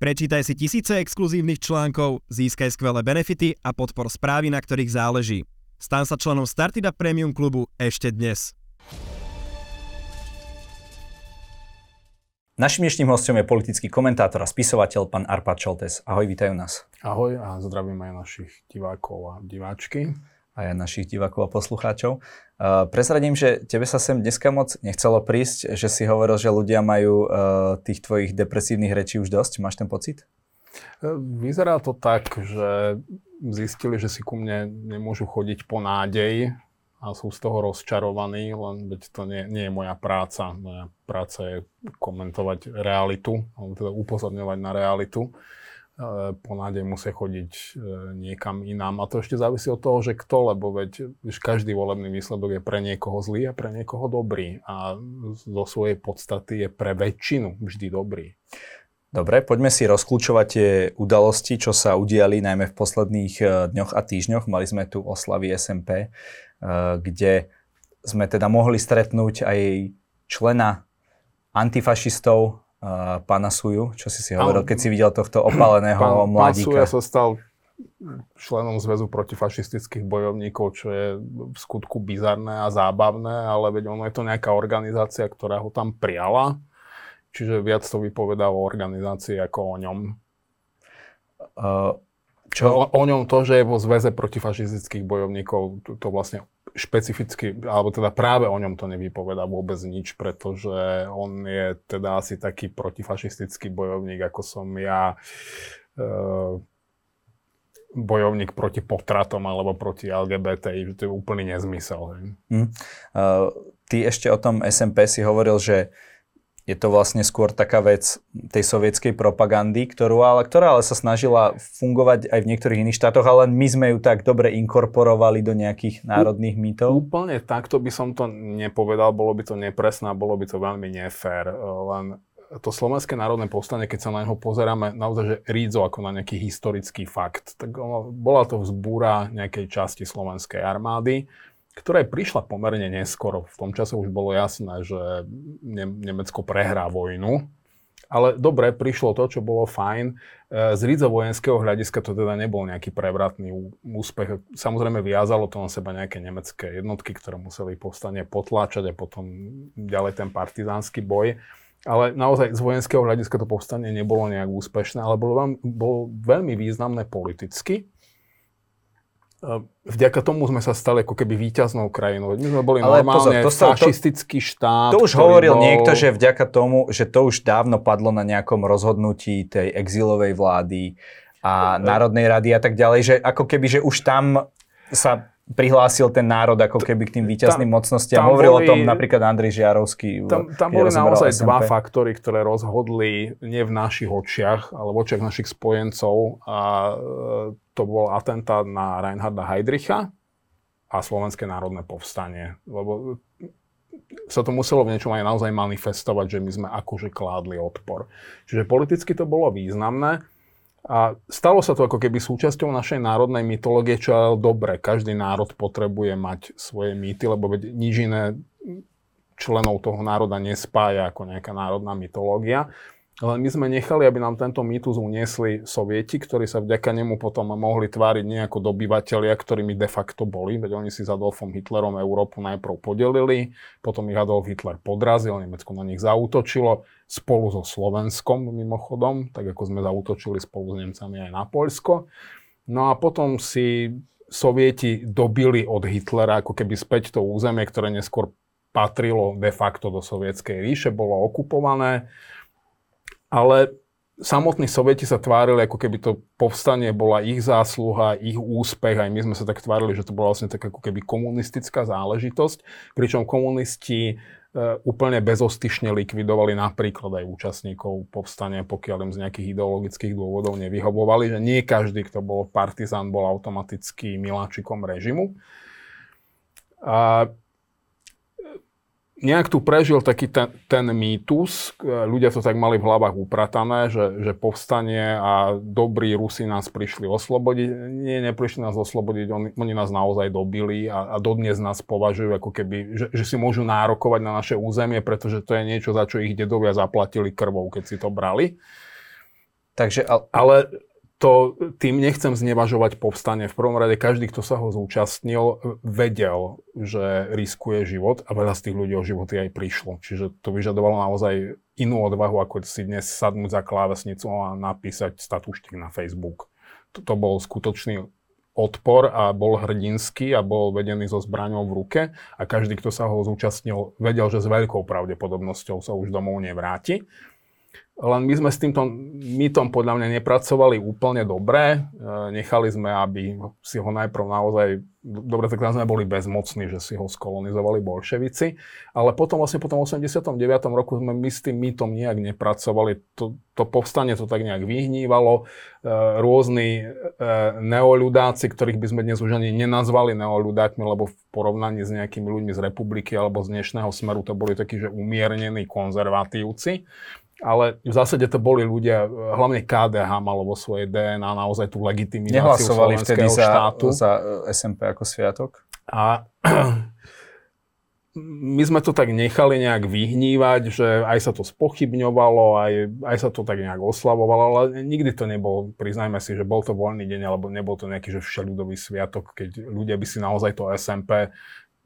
Prečítaj si tisíce exkluzívnych článkov, získaj skvelé benefity a podpor správy, na ktorých záleží. Stan sa členom Startida Premium klubu ešte dnes. Našim dnešným hostom je politický komentátor a spisovateľ pán Arpad Čoltes. Ahoj, vítajú nás. Ahoj a zdravím aj našich divákov a diváčky aj našich divákov a poslucháčov. Uh, prezradím, že tebe sa sem dneska moc nechcelo prísť, že si hovoril, že ľudia majú uh, tých tvojich depresívnych rečí už dosť. Máš ten pocit? E, vyzerá to tak, že zistili, že si ku mne nemôžu chodiť po nádej a sú z toho rozčarovaní, len veď to nie, nie je moja práca. Moja práca je komentovať realitu, alebo teda upozorňovať na realitu. E, po nádej musia chodiť e, niekam inám. A to ešte závisí od toho, že kto, lebo veď každý volebný výsledok je pre niekoho zlý a pre niekoho dobrý. A zo svojej podstaty je pre väčšinu vždy dobrý. Dobre, poďme si rozklúčovať tie udalosti, čo sa udiali najmä v posledných e, dňoch a týždňoch. Mali sme tu oslavy SMP, kde sme teda mohli stretnúť aj člena antifašistov uh, čo si si hovoril, keď si videl tohto opaleného pán, mladíka. Pán Suja sa stal členom Zväzu protifašistických bojovníkov, čo je v skutku bizarné a zábavné, ale veď ono je to nejaká organizácia, ktorá ho tam prijala, čiže viac to vypovedá o organizácii ako o ňom. Uh, čo? O, o ňom to, že je vo Zväze protifašistických bojovníkov, to, to vlastne špecificky, alebo teda práve o ňom to nevypoveda vôbec nič, pretože on je teda asi taký protifašistický bojovník, ako som ja. E, bojovník proti potratom alebo proti LGBT, že to je úplný nezmysel. Mm. Uh, ty ešte o tom SMP si hovoril, že je to vlastne skôr taká vec tej sovietskej propagandy, ktorú, ale, ktorá ale sa snažila fungovať aj v niektorých iných štátoch, ale my sme ju tak dobre inkorporovali do nejakých národných mýtov. Úplne takto by som to nepovedal, bolo by to nepresné bolo by to veľmi nefér. Len to Slovenské národné povstanie, keď sa na neho pozeráme naozaj že rídzo ako na nejaký historický fakt, tak bola to vzbúra nejakej časti slovenskej armády, ktorá prišla pomerne neskoro. V tom čase už bolo jasné, že Nemecko prehrá vojnu. Ale dobre, prišlo to, čo bolo fajn. E, z rídzo vojenského hľadiska to teda nebol nejaký prevratný úspech. Samozrejme viazalo to na seba nejaké nemecké jednotky, ktoré museli povstanie potláčať a potom ďalej ten partizánsky boj. Ale naozaj z vojenského hľadiska to povstanie nebolo nejak úspešné, ale bolo, bolo veľmi významné politicky vďaka tomu sme sa stali ako keby víťaznou krajinou. My sme boli Ale normálne pozor, to sa, fašistický štát. To už hovoril bol... niekto, že vďaka tomu, že to už dávno padlo na nejakom rozhodnutí tej exilovej vlády a Národnej rady a tak ďalej, že ako keby, že už tam sa prihlásil ten národ ako keby k tým víťazným tam, mocnostiam. Tam Hovoril boli, o tom napríklad Andrej Žiarovský. Tam, tam boli naozaj SMP. dva faktory, ktoré rozhodli nie v našich očiach, ale v očiach našich spojencov. A e, to bol atentát na Reinharda Heydricha a Slovenské národné povstanie. Lebo sa to muselo v niečom aj naozaj manifestovať, že my sme akože kládli odpor. Čiže politicky to bolo významné. A stalo sa to ako keby súčasťou našej národnej mytológie, čo je dobre. Každý národ potrebuje mať svoje mýty, lebo nič iné členov toho národa nespája ako nejaká národná mytológia. Ale my sme nechali, aby nám tento mýtus uniesli sovieti, ktorí sa vďaka nemu potom mohli tváriť nejako dobyvateľia, ktorými de facto boli. Veď oni si s Adolfom Hitlerom Európu najprv podelili, potom ich Adolf Hitler podrazil, Nemecko na nich zautočilo spolu so Slovenskom mimochodom, tak ako sme zautočili spolu s Nemcami aj na Poľsko. No a potom si sovieti dobili od Hitlera ako keby späť to územie, ktoré neskôr patrilo de facto do sovietskej ríše, bolo okupované ale samotní sovieti sa tvárili, ako keby to povstanie bola ich zásluha, ich úspech, aj my sme sa tak tvárili, že to bola vlastne tak ako keby komunistická záležitosť, pričom komunisti e, úplne bezostyšne likvidovali napríklad aj účastníkov povstania, pokiaľ im z nejakých ideologických dôvodov nevyhovovali, že nie každý, kto bol partizán, bol automaticky miláčikom režimu. A nejak tu prežil taký ten, ten mýtus, ľudia to tak mali v hlavách upratané, že, že povstanie a dobrí Rusi nás prišli oslobodiť. Nie, neprišli nás oslobodiť, oni, oni nás naozaj dobili a, a dodnes nás považujú ako keby, že, že si môžu nárokovať na naše územie, pretože to je niečo, za čo ich dedovia zaplatili krvou, keď si to brali. Takže, ale... ale to, tým nechcem znevažovať povstanie. V prvom rade každý, kto sa ho zúčastnil, vedel, že riskuje život a veľa z tých ľudí o životy aj prišlo. Čiže to vyžadovalo naozaj inú odvahu, ako si dnes sadnúť za klávesnicu a napísať statuštik na Facebook. To, bol skutočný odpor a bol hrdinský a bol vedený so zbraňou v ruke a každý, kto sa ho zúčastnil, vedel, že s veľkou pravdepodobnosťou sa už domov nevráti. Len my sme s týmto mýtom podľa mňa nepracovali úplne dobre. E, nechali sme, aby si ho najprv naozaj, dobre, tak sme boli bezmocní, že si ho skolonizovali bolševici, ale potom vlastne po tom 89. roku sme my s tým mýtom nejak nepracovali. To, to povstanie to tak nejak vyhnívalo. E, rôzni e, neoľudáci, ktorých by sme dnes už ani nenazvali neoľudákmi, lebo v porovnaní s nejakými ľuďmi z republiky alebo z dnešného smeru to boli takí, že umiernení konzervatívci ale v zásade to boli ľudia, hlavne KDH malo vo svojej DNA naozaj tú legitimizáciu Nehlasovali vtedy za, štátu. za e, SMP ako sviatok? A my sme to tak nechali nejak vyhnívať, že aj sa to spochybňovalo, aj, aj sa to tak nejak oslavovalo, ale nikdy to nebol, priznajme si, že bol to voľný deň, alebo nebol to nejaký že všeľudový sviatok, keď ľudia by si naozaj to SMP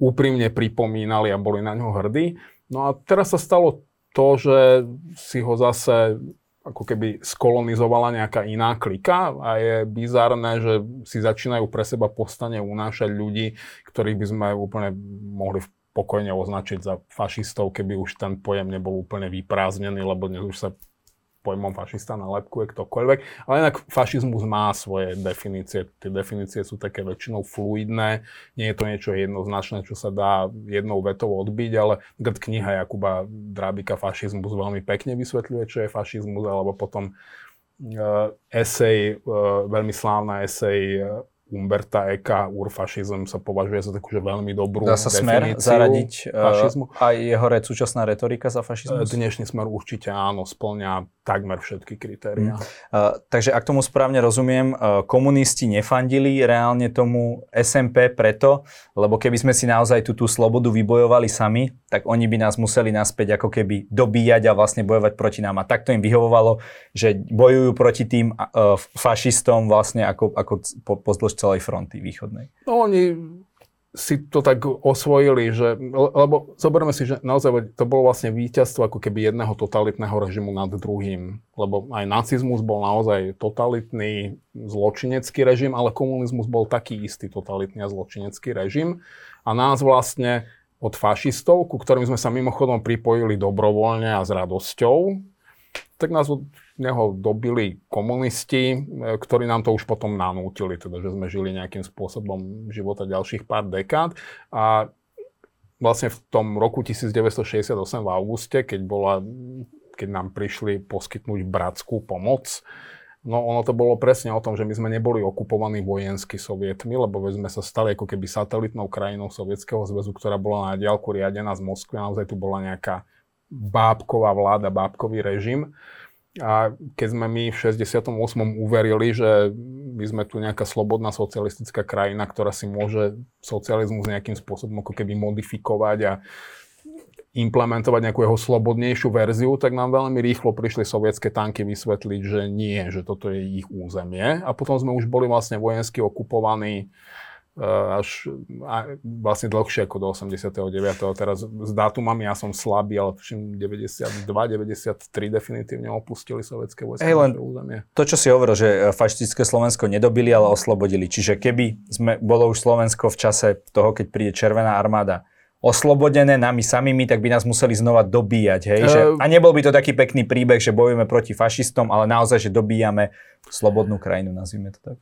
úprimne pripomínali a boli na ňo hrdí. No a teraz sa stalo to, že si ho zase ako keby skolonizovala nejaká iná klika a je bizarné, že si začínajú pre seba postane unášať ľudí, ktorých by sme úplne mohli pokojne označiť za fašistov, keby už ten pojem nebol úplne vyprázdnený, lebo dnes už sa pojmom fašista nalepkuje ktokoľvek. Ale inak fašizmus má svoje definície. Tie definície sú také väčšinou fluidné. Nie je to niečo jednoznačné, čo sa dá jednou vetou odbiť, ale kniha Jakuba Drábika Fašizmus veľmi pekne vysvetľuje, čo je fašizmus, alebo potom uh, esej, uh, veľmi slávna esej uh, Umberta Eka, urfašizm sa považuje za takú že veľmi dobrú Dá sa smer zaradiť fašizmu. Uh, aj jeho reč súčasná retorika za fašizmus? Dnešný smer určite áno, splňa takmer všetky kritéria. Mm. Uh, takže ak tomu správne rozumiem, uh, komunisti nefandili reálne tomu SMP preto, lebo keby sme si naozaj tú, tú slobodu vybojovali sami, tak oni by nás museli naspäť ako keby dobíjať a vlastne bojovať proti nám. A takto im vyhovovalo, že bojujú proti tým uh, fašistom vlastne ako, ako po, pozdĺž celej fronty východnej. No oni si to tak osvojili, že, lebo zoberme si, že naozaj to bolo vlastne víťazstvo ako keby jedného totalitného režimu nad druhým. Lebo aj nacizmus bol naozaj totalitný zločinecký režim, ale komunizmus bol taký istý totalitný a zločinecký režim. A nás vlastne od fašistov, ku ktorým sme sa mimochodom pripojili dobrovoľne a s radosťou, tak nás od neho dobili komunisti, e, ktorí nám to už potom nanútili, teda, že sme žili nejakým spôsobom života ďalších pár dekád. A vlastne v tom roku 1968 v auguste, keď, bola, keď nám prišli poskytnúť bratskú pomoc, No ono to bolo presne o tom, že my sme neboli okupovaní vojensky sovietmi, lebo sme sa stali ako keby satelitnou krajinou Sovietskeho zväzu, ktorá bola na diálku riadená z Moskvy. Naozaj tu bola nejaká bábková vláda, bábkový režim. A keď sme my v 68. uverili, že my sme tu nejaká slobodná socialistická krajina, ktorá si môže socializmus nejakým spôsobom ako keby modifikovať a implementovať nejakú jeho slobodnejšiu verziu, tak nám veľmi rýchlo prišli sovietské tanky vysvetliť, že nie, že toto je ich územie. A potom sme už boli vlastne vojensky okupovaní Eh, až vlastne dlhšie ako do 89. Teraz s dátumami ja som slabý, ale tuším 92, 93 definitívne opustili sovietské vojska hey, len územie. To, čo si hovoril, že fašistické Slovensko nedobili, ale oslobodili. Čiže keby sme, bolo už Slovensko v čase toho, keď príde Červená armáda, oslobodené nami samými, tak by nás museli znova dobíjať. Hej? Že, a nebol by to taký pekný príbeh, že bojujeme proti fašistom, ale naozaj, že dobíjame slobodnú krajinu, nazvime to tak.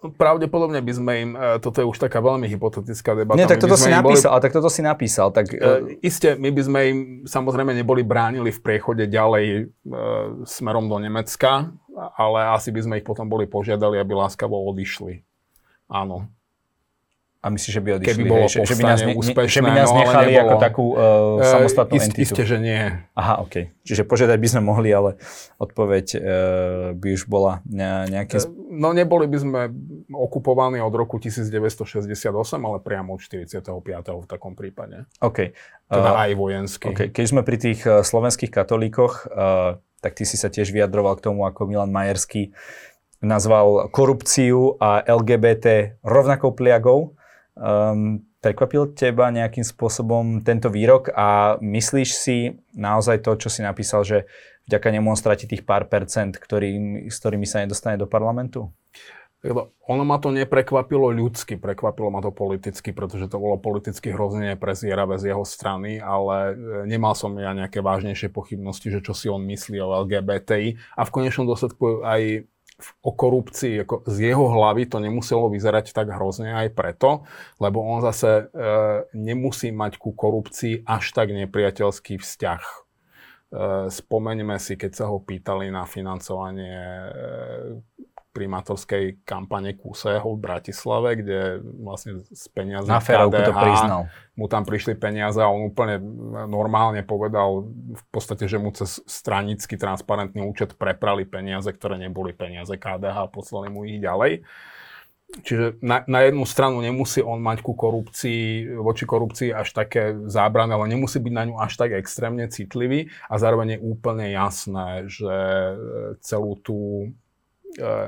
Pravdepodobne by sme im, e, toto je už taká veľmi hypotetická debata. Nie, tak toto si napísal, boli, ale tak toto si napísal. Tak, uh, isté, my by sme im samozrejme neboli bránili v priechode ďalej uh, smerom do Nemecka, ale asi by sme ich potom boli požiadali, aby láskavo odišli. Áno. A myslíš, že by odišli? Keby bolo hej, že, by nás, ne, úspešné, že by nás no, nechali nebolo. ako takú uh, samostatnú ist, entitu? Isté, že nie. Aha, OK. Čiže požiadať by sme mohli, ale odpoveď uh, by už bola nejaké... Uh, no neboli by sme okupovaní od roku 1968, ale priamo od 45. v takom prípade. OK. Teda uh, aj vojensky. Okay. Keď sme pri tých uh, slovenských katolíkoch, uh, tak ty si sa tiež vyjadroval k tomu, ako Milan Majerský nazval korupciu a LGBT rovnakou pliagou. Um, prekvapil teba nejakým spôsobom tento výrok a myslíš si naozaj to, čo si napísal, že vďaka nemu on stratí tých pár percent, ktorý, s ktorými sa nedostane do parlamentu? Ono ma to neprekvapilo ľudsky, prekvapilo ma to politicky, pretože to bolo politicky hrozne neprezieravé z jeho strany, ale e, nemal som ja nejaké vážnejšie pochybnosti, že čo si on myslí o LGBTI a v konečnom dôsledku aj o korupcii, ako z jeho hlavy to nemuselo vyzerať tak hrozne aj preto, lebo on zase e, nemusí mať ku korupcii až tak nepriateľský vzťah. E, spomeňme si, keď sa ho pýtali na financovanie e, primátorskej kampane Kuseho v Bratislave, kde vlastne z peniazy Na KDH to priznal. mu tam prišli peniaze a on úplne normálne povedal v podstate, že mu cez stranický transparentný účet preprali peniaze, ktoré neboli peniaze KDH a poslali mu ich ďalej. Čiže na, na jednu stranu nemusí on mať ku korupcii, voči korupcii až také zábrany, ale nemusí byť na ňu až tak extrémne citlivý a zároveň je úplne jasné, že celú tú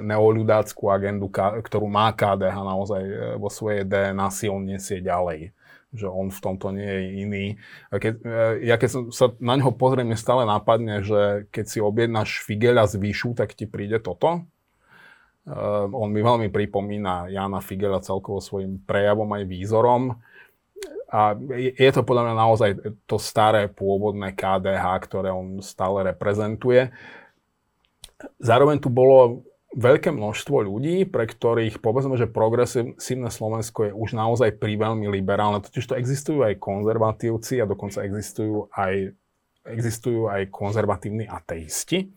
neoľudáckú agendu, ktorú má KDH naozaj e, vo svojej DNA si nesie ďalej že on v tomto nie je iný. Keď, e, ja keď sa na ňo pozriem, stále napadne, že keď si objednáš figeľa z výšu, tak ti príde toto. On mi veľmi pripomína Jana Figela celkovo svojim prejavom aj výzorom. A je to podľa mňa naozaj to staré pôvodné KDH, ktoré on stále reprezentuje. Zároveň tu bolo veľké množstvo ľudí, pre ktorých povedzme, že progresívne Slovensko je už naozaj veľmi liberálne, totiž to existujú aj konzervatívci a dokonca existujú aj, existujú aj konzervatívni ateisti.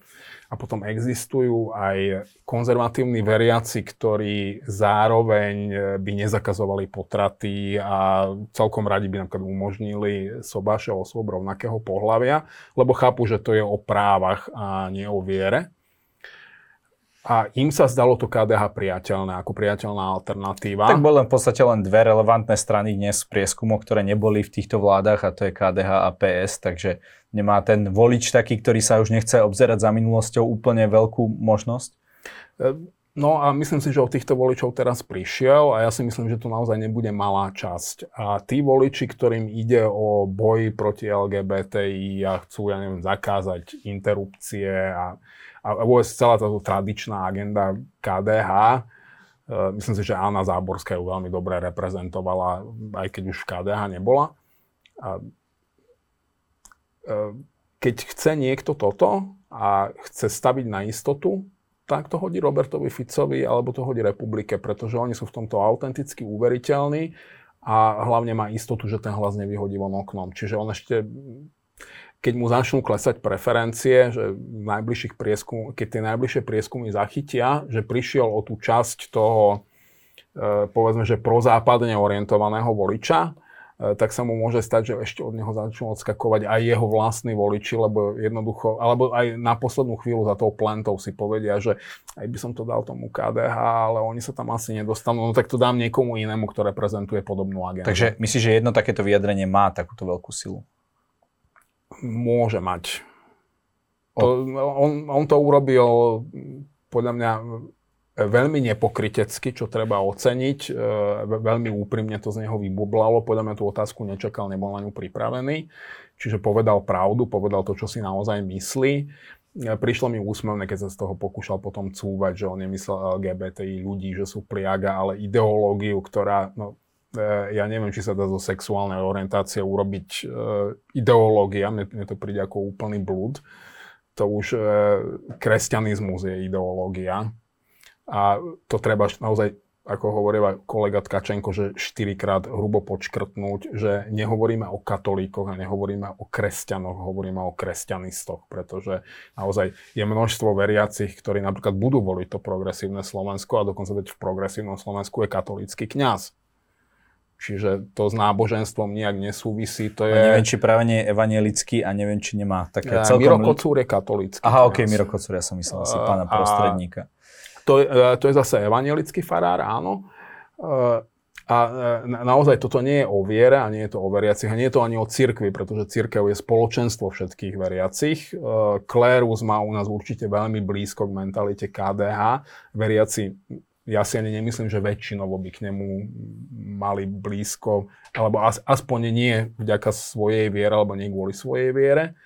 A potom existujú aj konzervatívni veriaci, ktorí zároveň by nezakazovali potraty a celkom radi by napríklad umožnili sobáše osôb rovnakého pohľavia, lebo chápu, že to je o právach a nie o viere. A im sa zdalo to KDH priateľné, ako priateľná alternatíva. Tak boli v podstate len dve relevantné strany dnes v prieskumoch, ktoré neboli v týchto vládach a to je KDH a PS, takže nemá ten volič taký, ktorý sa už nechce obzerať za minulosťou úplne veľkú možnosť? E, no a myslím si, že od týchto voličov teraz prišiel a ja si myslím, že to naozaj nebude malá časť. A tí voliči, ktorým ide o boj proti LGBTI a chcú, ja neviem, zakázať interrupcie a a vôbec celá táto tradičná agenda KDH, e, myslím si, že Anna Záborská ju veľmi dobre reprezentovala, aj keď už v KDH nebola. A, e, keď chce niekto toto a chce staviť na istotu, tak to hodí Robertovi Ficovi alebo to hodí republike, pretože oni sú v tomto autenticky uveriteľní a hlavne má istotu, že ten hlas nevyhodí von oknom. Čiže on ešte keď mu začnú klesať preferencie, že najbližších prieskum, keď tie najbližšie prieskumy zachytia, že prišiel o tú časť toho, e, povedzme, že prozápadne orientovaného voliča, e, tak sa mu môže stať, že ešte od neho začnú odskakovať aj jeho vlastní voliči, lebo jednoducho, alebo aj na poslednú chvíľu za tou plentou si povedia, že aj by som to dal tomu KDH, ale oni sa tam asi nedostanú, no tak to dám niekomu inému, kto reprezentuje podobnú agendu. Takže myslíš, že jedno takéto vyjadrenie má takúto veľkú silu? Môže mať. To, on, on to urobil podľa mňa veľmi nepokrytecky, čo treba oceniť. E, veľmi úprimne to z neho vybublalo. Podľa mňa tú otázku nečakal, nebol na ňu pripravený. Čiže povedal pravdu, povedal to, čo si naozaj myslí. E, prišlo mi úsmevné, keď sa z toho pokúšal potom cúvať, že on nemyslel LGBTI ľudí, že sú pliaga, ale ideológiu, ktorá, no, ja neviem, či sa dá zo sexuálnej orientácie urobiť e, ideológia, mne, mne to príde ako úplný blúd. To už e, kresťanizmus je ideológia. A to treba naozaj, ako hovorila kolega Tkačenko, že štyrikrát hrubo počkrtnúť, že nehovoríme o katolíkoch a nehovoríme o kresťanoch, hovoríme o kresťanistoch, pretože naozaj je množstvo veriacich, ktorí napríklad budú voliť to progresívne Slovensko a dokonca v progresívnom Slovensku je katolícky kňaz Čiže to s náboženstvom nejak nesúvisí. To je... A neviem, či práve nie je evanielický a neviem, či nemá také ja, celkom... Miro Kocúr je katolícky. Aha, ok, Miro Kocúr, ja som myslel asi pána prostredníka. To, je, to je zase evanielický farár, áno. A e, na, naozaj toto nie je o viere a nie je to o veriacich a nie je to ani o cirkvi, pretože cirkev je spoločenstvo všetkých veriacich. E, klérus má u nás určite veľmi blízko k mentalite KDH. Veriaci, ja si ani nemyslím, že väčšinovo by k nemu mali blízko, alebo as, aspoň nie vďaka svojej viere, alebo nie kvôli svojej viere.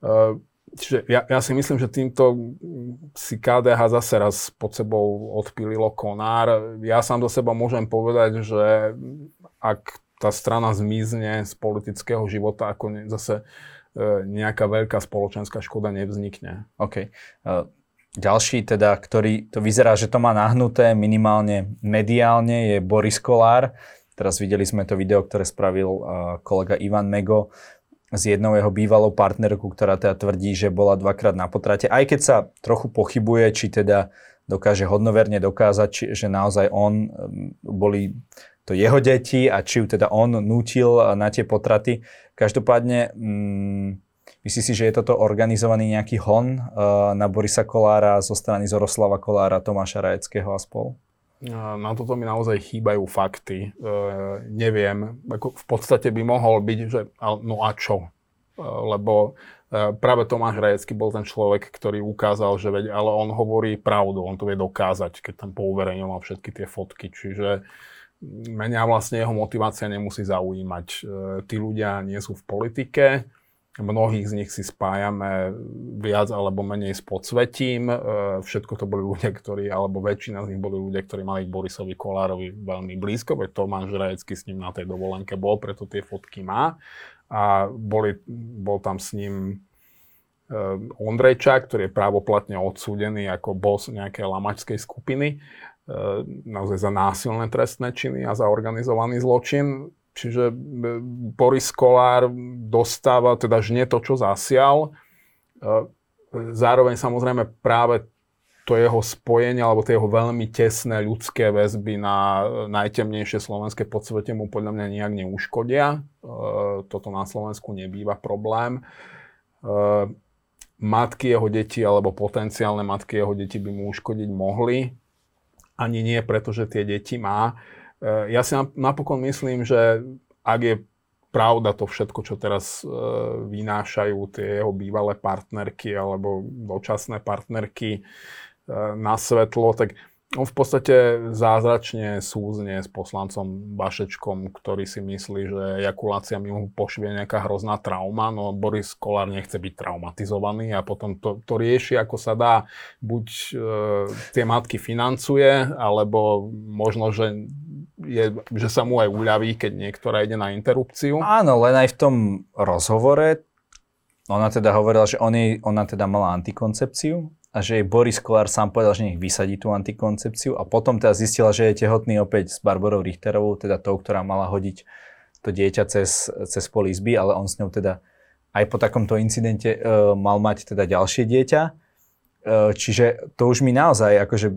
E, Čiže ja, ja si myslím, že týmto si KDH zase raz pod sebou odpililo konár. Ja sám do seba môžem povedať, že ak tá strana zmizne z politického života, ako ne, zase e, nejaká veľká spoločenská škoda nevznikne. OK. Uh, ďalší teda, ktorý to vyzerá, že to má nahnuté minimálne mediálne, je Boris Kolár. Teraz videli sme to video, ktoré spravil uh, kolega Ivan Mego s jednou jeho bývalou partnerkou, ktorá teda tvrdí, že bola dvakrát na potrate. Aj keď sa trochu pochybuje, či teda dokáže hodnoverne dokázať, či, že naozaj on boli to jeho deti a či ju teda on nútil na tie potraty. Každopádne, mm, myslíš si, že je toto organizovaný nejaký hon uh, na Borisa Kolára zo strany Zoroslava Kolára, Tomáša Rajeckého a spol? Na toto mi naozaj chýbajú fakty. E, neviem, ako v podstate by mohol byť, že no a čo? E, lebo e, práve Tomáš Rajecký bol ten človek, ktorý ukázal, že veď, ale on hovorí pravdu, on to vie dokázať, keď tam pouverejňoval všetky tie fotky. Čiže mňa vlastne jeho motivácia nemusí zaujímať. E, tí ľudia nie sú v politike, Mnohých z nich si spájame viac alebo menej s podsvetím. E, všetko to boli ľudia, ktorí, alebo väčšina z nich boli ľudia, ktorí mali Borisovi Kolárovi veľmi blízko, veď Tomáš Žrajecký s ním na tej dovolenke bol, preto tie fotky má. A boli, bol tam s ním e, Ondrejčák, ktorý je právoplatne odsúdený ako boss nejakej lamačskej skupiny, e, naozaj za násilné trestné činy a za organizovaný zločin Čiže e, Boris Kolár dostáva teda žne to, čo zasial. E, zároveň samozrejme práve to jeho spojenie alebo tie jeho veľmi tesné ľudské väzby na najtemnejšie slovenské podsvete mu podľa mňa nijak neuškodia. E, toto na Slovensku nebýva problém. Matky jeho detí alebo potenciálne matky jeho detí by mu uškodiť mohli. Ani nie preto, že tie deti má, ja si napokon myslím, že ak je pravda to všetko, čo teraz eh, vynášajú tie jeho bývalé partnerky alebo dočasné partnerky eh, na svetlo, tak on v podstate zázračne súzne s poslancom Bašečkom, ktorý si myslí, že ejakulácia mu pošvie nejaká hrozná trauma, no Boris Kolár nechce byť traumatizovaný a potom to, to rieši, ako sa dá. Buď e, tie matky financuje, alebo možno, že je, že sa mu aj uľaví, keď niektorá ide na interrupciu. Áno, len aj v tom rozhovore ona teda hovorila, že on jej, ona teda mala antikoncepciu a že jej Boris Kolár sám povedal, že nech vysadí tú antikoncepciu a potom teda zistila, že je tehotný opäť s Barborou Richterovou, teda tou, ktorá mala hodiť to dieťa cez, cez pol izby, ale on s ňou teda aj po takomto incidente uh, mal mať teda ďalšie dieťa. Uh, čiže to už mi naozaj akože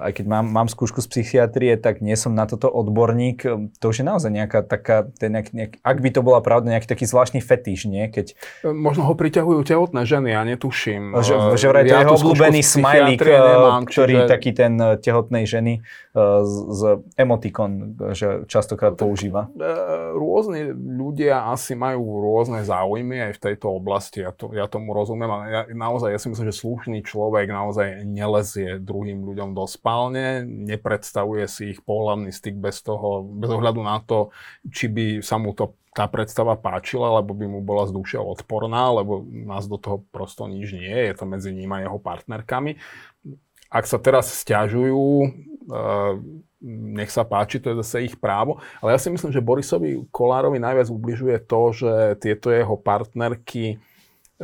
aj keď mám, mám skúšku z psychiatrie, tak nie som na toto odborník. To už je naozaj nejaká taká, ten nejak, nejak, ak by to bola pravda, nejaký taký zvláštny fetiš, nie? Keď... Možno ho priťahujú tehotné ženy, ja netuším. Že, že vraj to je jeho obľúbený smajlík, nemám, ktorý čiže... taký ten eh, tehotnej ženy z, z emotikon, že častokrát používa. Eh, rôzni ľudia asi majú rôzne záujmy aj v tejto oblasti, ja, to, ja tomu rozumiem, ale ja, naozaj ja si myslím, že slušný človek naozaj nelezie druhým ľuďom do spánku schválne, nepredstavuje si ich pohľadný styk bez toho, bez ohľadu na to, či by sa mu to tá predstava páčila, lebo by mu bola z duše odporná, lebo nás do toho prosto nič nie je, je to medzi ním a jeho partnerkami. Ak sa teraz stiažujú, eh, nech sa páči, to je zase ich právo. Ale ja si myslím, že Borisovi Kolárovi najviac ubližuje to, že tieto jeho partnerky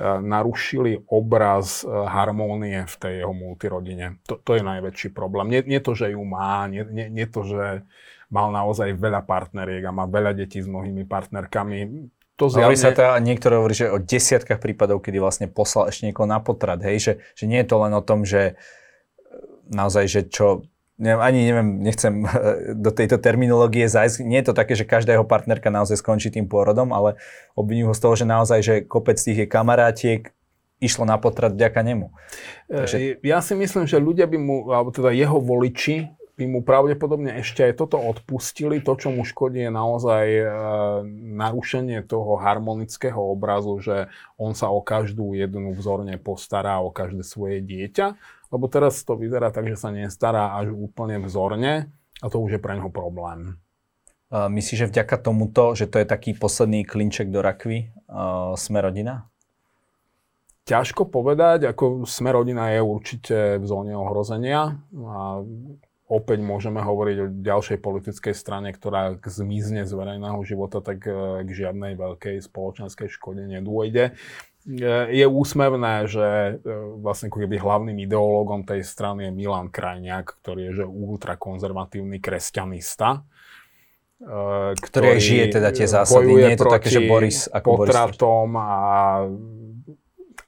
narušili obraz e, harmónie v tej jeho multirodine. To, to je najväčší problém. Nie, nie to, že ju má, nie, nie, nie to, že mal naozaj veľa partneriek a má veľa detí s mnohými partnerkami. To zjavne... sa teda niektoré hovorí, že o desiatkách prípadov, kedy vlastne poslal ešte niekoho na potrat, hej, že, že nie je to len o tom, že naozaj, že čo neviem, ani neviem, nechcem do tejto terminológie zájsť. Nie je to také, že každá jeho partnerka naozaj skončí tým pôrodom, ale obvinujú ho z toho, že naozaj, že kopec tých je kamarátiek, išlo na potrat vďaka nemu. Takže... Ja si myslím, že ľudia by mu, alebo teda jeho voliči, by mu pravdepodobne ešte aj toto odpustili. To, čo mu škodí, je naozaj e, narušenie toho harmonického obrazu, že on sa o každú jednu vzorne postará, o každé svoje dieťa. Lebo teraz to vyzerá tak, že sa nestará až úplne vzorne a to už je pre neho problém. Myslíš, že vďaka tomuto, že to je taký posledný klinček do rakvy, uh, sme rodina? Ťažko povedať, ako sme rodina je určite v zóne ohrozenia a opäť môžeme hovoriť o ďalšej politickej strane, ktorá zmizne z verejného života, tak e, k žiadnej veľkej spoločenskej škode nedôjde. E, je úsmevné, že e, vlastne ako keby hlavným ideológom tej strany je Milan Krajniak, ktorý je že ultrakonzervatívny kresťanista ktorý, ktorý žije teda tie zásady. Nie je to také, že Boris ako potratom Boris. a,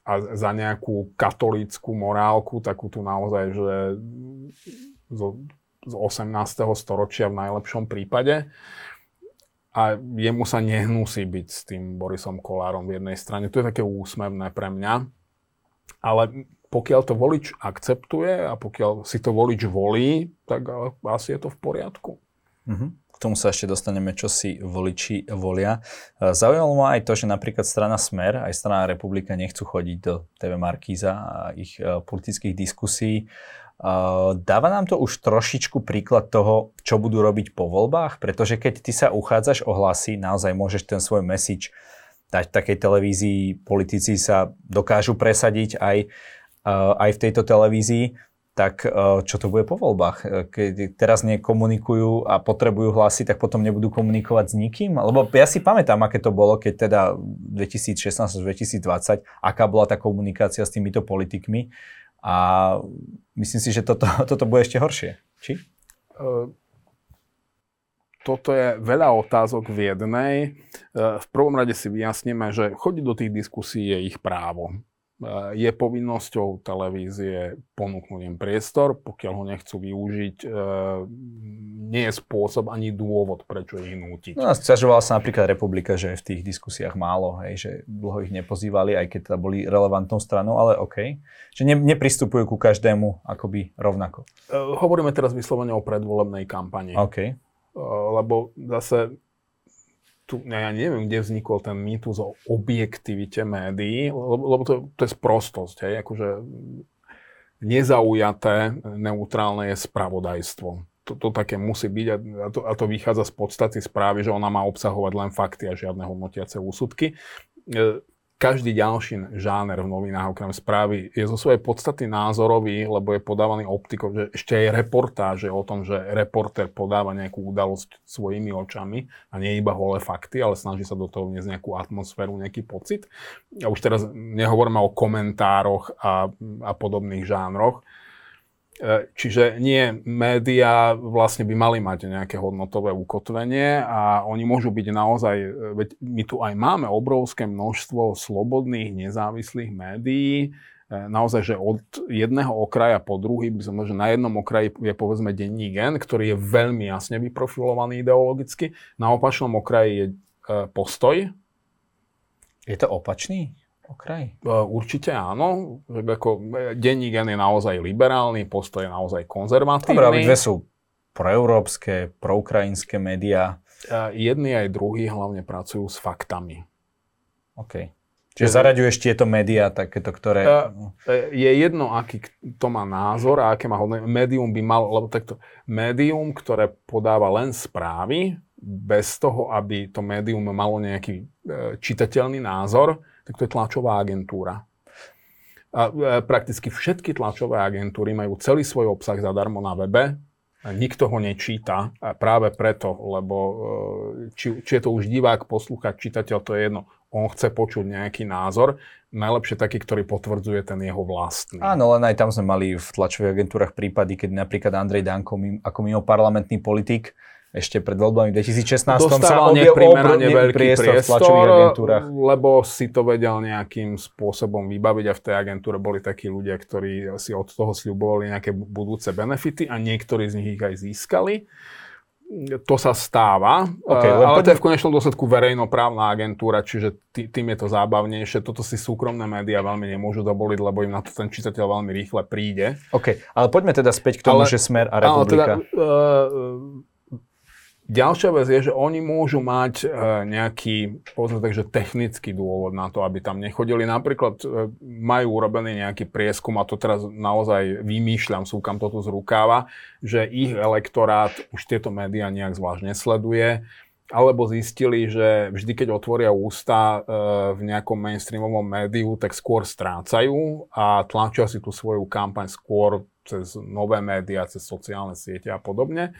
a za nejakú katolícku morálku, takú tu naozaj, že zo, z 18. storočia v najlepšom prípade. A jemu sa nehnusí byť s tým Borisom Kolárom v jednej strane. To je také úsmevné pre mňa. Ale pokiaľ to volič akceptuje a pokiaľ si to volič volí, tak asi je to v poriadku. Mm-hmm. K tomu sa ešte dostaneme, čo si voliči volia. E, zaujímalo ma aj to, že napríklad strana Smer, aj strana Republika nechcú chodiť do TV Markíza a ich e, politických diskusí. E, dáva nám to už trošičku príklad toho, čo budú robiť po voľbách? Pretože keď ty sa uchádzaš o hlasy, naozaj môžeš ten svoj message dať v takej televízii, politici sa dokážu presadiť aj, aj v tejto televízii tak e, čo to bude po voľbách? Keď teraz nekomunikujú a potrebujú hlasy, tak potom nebudú komunikovať s nikým? Lebo ja si pamätám, aké to bolo, keď teda 2016-2020, aká bola tá komunikácia s týmito politikmi a myslím si, že toto, toto bude ešte horšie. Či? Toto je veľa otázok v jednej. V prvom rade si vyjasníme, že chodiť do tých diskusí je ich právo. Eh, je povinnosťou televízie ponúknuť im priestor, pokiaľ ho nechcú využiť, eh, nie je spôsob ani dôvod, prečo ich nútiť. No, sťažovala sa napríklad Republika, že je v tých diskusiách málo, hej, že dlho ich nepozývali, aj keď teda boli relevantnou stranou, ale OK. Že ne, nepristupujú ku každému akoby rovnako. Uh, hovoríme teraz vyslovene o predvolebnej kampani. OK. Lebo zase tu, ja neviem, kde vznikol ten mýtus o objektivite médií, lebo, lebo to, to je sprostosť, hej, akože nezaujaté, neutrálne je spravodajstvo. To, také musí byť a to, a to vychádza z podstaty správy, že ona má obsahovať len fakty a žiadne hodnotiace úsudky. Každý ďalší žáner v novinách okrem správy je zo svojej podstaty názorový, lebo je podávaný optikou, že ešte aj reportáže o tom, že reporter podáva nejakú udalosť svojimi očami a nie iba holé fakty, ale snaží sa do toho vniesť nejakú atmosféru, nejaký pocit. A už teraz nehovoríme o komentároch a, a podobných žánroch. E, čiže nie, médiá vlastne by mali mať nejaké hodnotové ukotvenie a oni môžu byť naozaj, e, veď my tu aj máme obrovské množstvo slobodných, nezávislých médií, e, naozaj, že od jedného okraja po druhý, by som že na jednom okraji je povedzme denní gen, ktorý je veľmi jasne vyprofilovaný ideologicky, na opačnom okraji je postoj. Je to opačný? Okraj? Určite áno. Ako, e, denník je naozaj liberálny, postoj je naozaj konzervatívny. Dobre, dve sú proeurópske, proukrajinské médiá. Jedni aj druhí hlavne pracujú s faktami. OK. Čiže zaraďuješ tieto médiá, takéto, ktoré... E, je jedno, aký to má názor a aké má hodné. Médium by malo, lebo takto, médium, ktoré podáva len správy, bez toho, aby to médium malo nejaký e, čitateľný názor, tak to je tlačová agentúra. A e, prakticky všetky tlačové agentúry majú celý svoj obsah zadarmo na webe, nikto ho nečíta a práve preto, lebo e, či, či je to už divák, poslúchať, čitateľ, to je jedno. On chce počuť nejaký názor, najlepšie taký, ktorý potvrdzuje ten jeho vlastný. Áno, len aj tam sme mali v tlačových agentúrach prípady, keď napríklad Andrej Danko ako mimo parlamentný politik ešte pred voľbami v 2016 Dostával sa neprimerane veľký priestor, priestor v agentúrach. lebo si to vedel nejakým spôsobom vybaviť a v tej agentúre boli takí ľudia, ktorí si od toho sľubovali nejaké budúce benefity a niektorí z nich ich aj získali. to sa stáva, okay, uh, ale to je v konečnom dôsledku verejnoprávna agentúra, čiže tý, tým je to zábavnejšie. Toto si súkromné médiá veľmi nemôžu dovoliť, lebo im na to ten čitateľ veľmi rýchle príde. OK, ale poďme teda späť k tomu, ale, že Smer a Republika... Ale teda, uh, Ďalšia vec je, že oni môžu mať e, nejaký, povedzme tak, že technický dôvod na to, aby tam nechodili. Napríklad e, majú urobený nejaký prieskum, a to teraz naozaj vymýšľam, súkam to tu z rukáva, že ich elektorát už tieto médiá nejak zvlášť nesleduje, alebo zistili, že vždy, keď otvoria ústa e, v nejakom mainstreamovom médiu, tak skôr strácajú a tlačia si tú svoju kampaň skôr cez nové médiá, cez sociálne siete a podobne.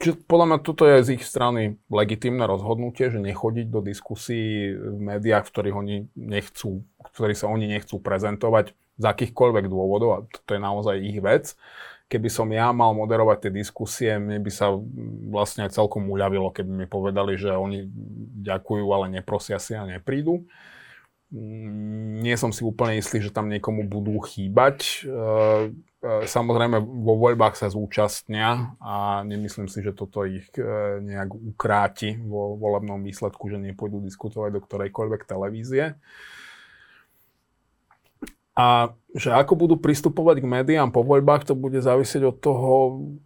Čiže podľa mňa toto je z ich strany legitimné rozhodnutie, že nechodiť do diskusí v médiách, v ktorých oni nechcú, ktorí sa oni nechcú prezentovať z akýchkoľvek dôvodov a to je naozaj ich vec. Keby som ja mal moderovať tie diskusie, mne by sa vlastne aj celkom uľavilo, keby mi povedali, že oni ďakujú, ale neprosia si a neprídu. Mm, nie som si úplne istý, že tam niekomu budú chýbať. E, e, samozrejme, vo voľbách sa zúčastnia a nemyslím si, že toto ich e, nejak ukráti vo volebnom výsledku, že nepôjdu diskutovať do ktorejkoľvek televízie. A že ako budú pristupovať k médiám po voľbách, to bude závisieť od toho,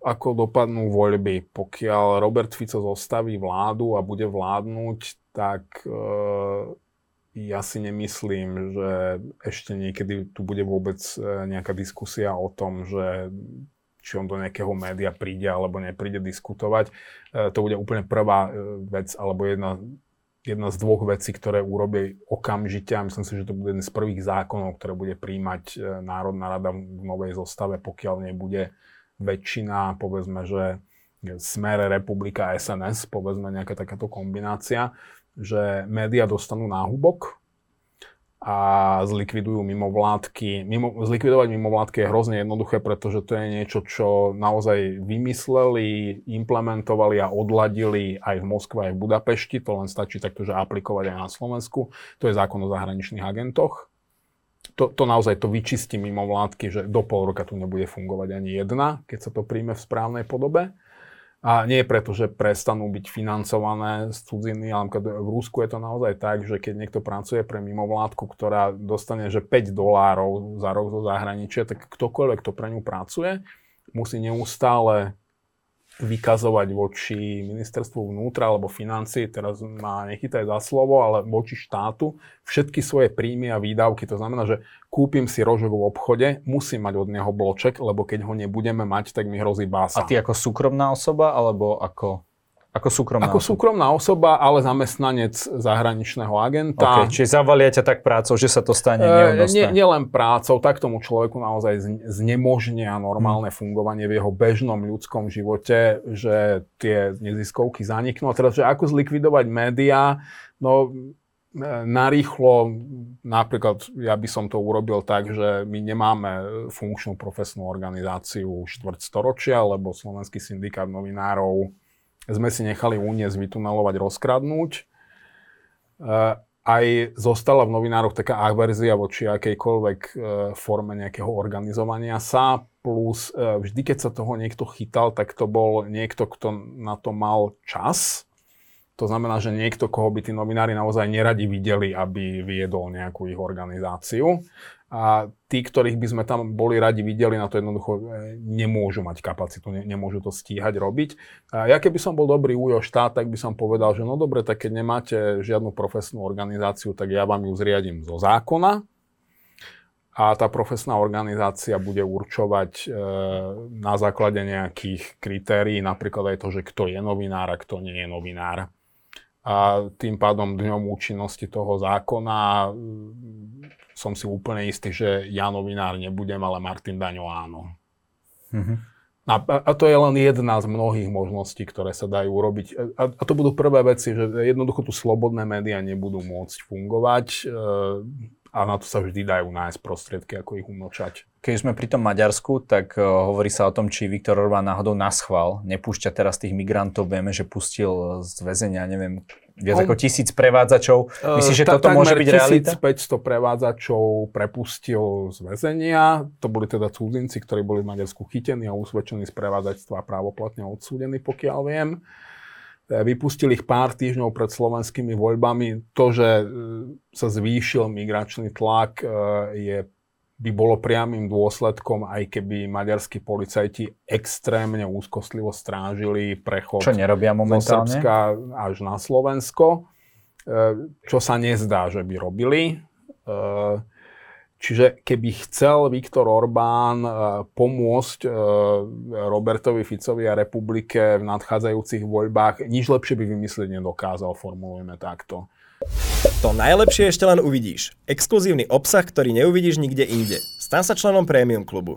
ako dopadnú voľby. Pokiaľ Robert Fico zostaví vládu a bude vládnuť, tak ja si nemyslím, že ešte niekedy tu bude vôbec e, nejaká diskusia o tom, že či on do nejakého média príde alebo nepríde diskutovať. E, to bude úplne prvá e, vec alebo jedna, jedna z dvoch vecí, ktoré urobí okamžite a myslím si, že to bude jeden z prvých zákonov, ktoré bude príjmať Národná rada v novej zostave, pokiaľ nebude väčšina, povedzme, že Smere, Republika, SNS, povedzme nejaká takáto kombinácia, že médiá dostanú náhubok a zlikvidujú mimovládky. Mimo, zlikvidovať mimovládky je hrozne jednoduché, pretože to je niečo, čo naozaj vymysleli, implementovali a odladili aj v Moskve, aj v Budapešti. To len stačí takto, že aplikovať aj na Slovensku. To je zákon o zahraničných agentoch. To, to naozaj to vyčistí mimovládky, že do pol roka tu nebude fungovať ani jedna, keď sa to príjme v správnej podobe. A nie preto, že prestanú byť financované z cudziny, ale v Rúsku je to naozaj tak, že keď niekto pracuje pre mimovládku, ktorá dostane že 5 dolárov za rok zo zahraničia, tak ktokoľvek, kto pre ňu pracuje, musí neustále vykazovať voči ministerstvu vnútra alebo financí, teraz ma nechytaj za slovo, ale voči štátu všetky svoje príjmy a výdavky. To znamená, že kúpim si rožok v obchode, musím mať od neho bloček, lebo keď ho nebudeme mať, tak mi hrozí bása. A ty ako súkromná osoba alebo ako ako súkromná Ako osoba. súkromná osoba, ale zamestnanec zahraničného agenta. Okay, čiže zavalia ťa tak prácou, že sa to stane e, nie, Nielen prácou, tak tomu človeku naozaj znemožnia normálne hmm. fungovanie v jeho bežnom ľudskom živote, že tie neziskovky zaniknú. A teraz, že ako zlikvidovať médiá, no e, narýchlo, napríklad ja by som to urobil tak, že my nemáme funkčnú profesnú organizáciu štvrť storočia, lebo Slovenský syndikát novinárov sme si nechali uniesť, vytunelovať, rozkradnúť. E, aj zostala v novinároch taká averzia voči akejkoľvek e, forme nejakého organizovania sa, plus e, vždy, keď sa toho niekto chytal, tak to bol niekto, kto na to mal čas. To znamená, že niekto, koho by tí novinári naozaj neradi videli, aby viedol nejakú ich organizáciu a tí, ktorých by sme tam boli radi videli, na to jednoducho e, nemôžu mať kapacitu, ne, nemôžu to stíhať robiť. A ja keby som bol dobrý újo štát, tak by som povedal, že no dobre, tak keď nemáte žiadnu profesnú organizáciu, tak ja vám ju zriadím zo zákona a tá profesná organizácia bude určovať e, na základe nejakých kritérií, napríklad aj to, že kto je novinár a kto nie je novinár a tým pádom dňom účinnosti toho zákona som si úplne istý, že ja novinár nebudem, ale Martin Daňo áno. Mm-hmm. A, a to je len jedna z mnohých možností, ktoré sa dajú urobiť. A, a to budú prvé veci, že jednoducho tu slobodné médiá nebudú môcť fungovať e, a na to sa vždy dajú nájsť prostriedky, ako ich umlčať. Keď sme pri tom Maďarsku, tak uh, hovorí sa o tom, či Viktor Orbán náhodou na schvál nepúšťa teraz tých migrantov. Vieme, že pustil z väzenia, neviem, Viac ako tisíc prevádzačov. Myslíš, že toto môže byť realita? 1500 prevádzačov prepustil z väzenia. To boli teda cudzinci, ktorí boli v Maďarsku chytení a usvedčení z prevádzačstva a právoplatne odsúdení, pokiaľ viem. E, vypustili ich pár týždňov pred slovenskými voľbami. To, že sa zvýšil migračný tlak, je by bolo priamým dôsledkom, aj keby maďarskí policajti extrémne úzkostlivo strážili prechod čo nerobia momentálne? zo Srbska až na Slovensko, e, čo sa nezdá, že by robili. E, čiže keby chcel Viktor Orbán e, pomôcť Robertovi Ficovi a republike v nadchádzajúcich voľbách, nič lepšie by vymyslieť nedokázal, formulujeme takto. To najlepšie ešte len uvidíš. Exkluzívny obsah, ktorý neuvidíš nikde inde. Stan sa členom Premium klubu.